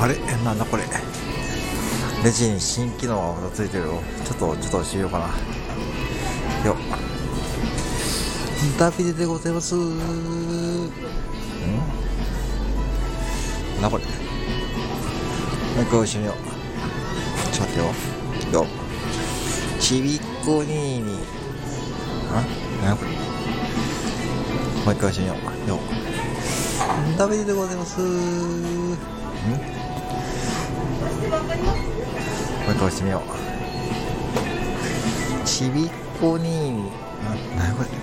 あれ？なんだこれ？レジに新機能がまたついてるよ。ちょっとちょっと押しようかな。よっ。ダビデでございます。ん？なこれ？もう一回押しみよう。ちょっと待ってよ。よちびっこにーに。あ？なこれ？もう一回押しみよう。よダビデでございます。ん？もう通してみよう。ちびっこにーにあなにこれ？